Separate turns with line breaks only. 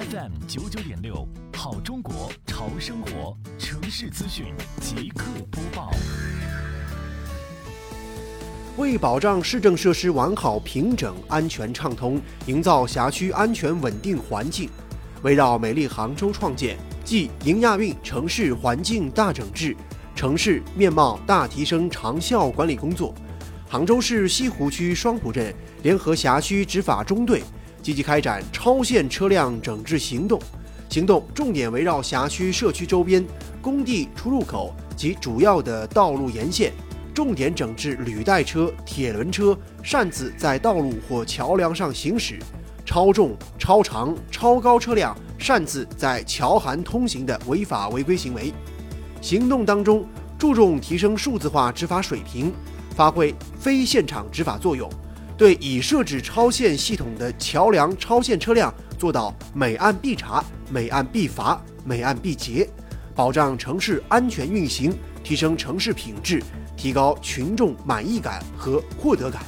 FM 九九点六，好中国潮生活城市资讯即刻播报。
为保障市政设施完好、平整、安全畅通，营造辖区安全稳定环境，围绕美丽杭州创建即迎亚运城市环境大整治、城市面貌大提升长效管理工作，杭州市西湖区双浦镇联合辖区执法中队积极开展超限车辆整治行动。行动重点围绕辖区社区周边、工地出入口及主要的道路沿线。重点整治履带车、铁轮车擅自在道路或桥梁上行驶，超重、超长、超高车辆擅自在桥涵通行的违法违规行为。行动当中，注重提升数字化执法水平，发挥非现场执法作用，对已设置超限系统的桥梁超限车辆做到每案必查、每案必罚、每案必结，保障城市安全运行，提升城市品质。提高群众满意感和获得感。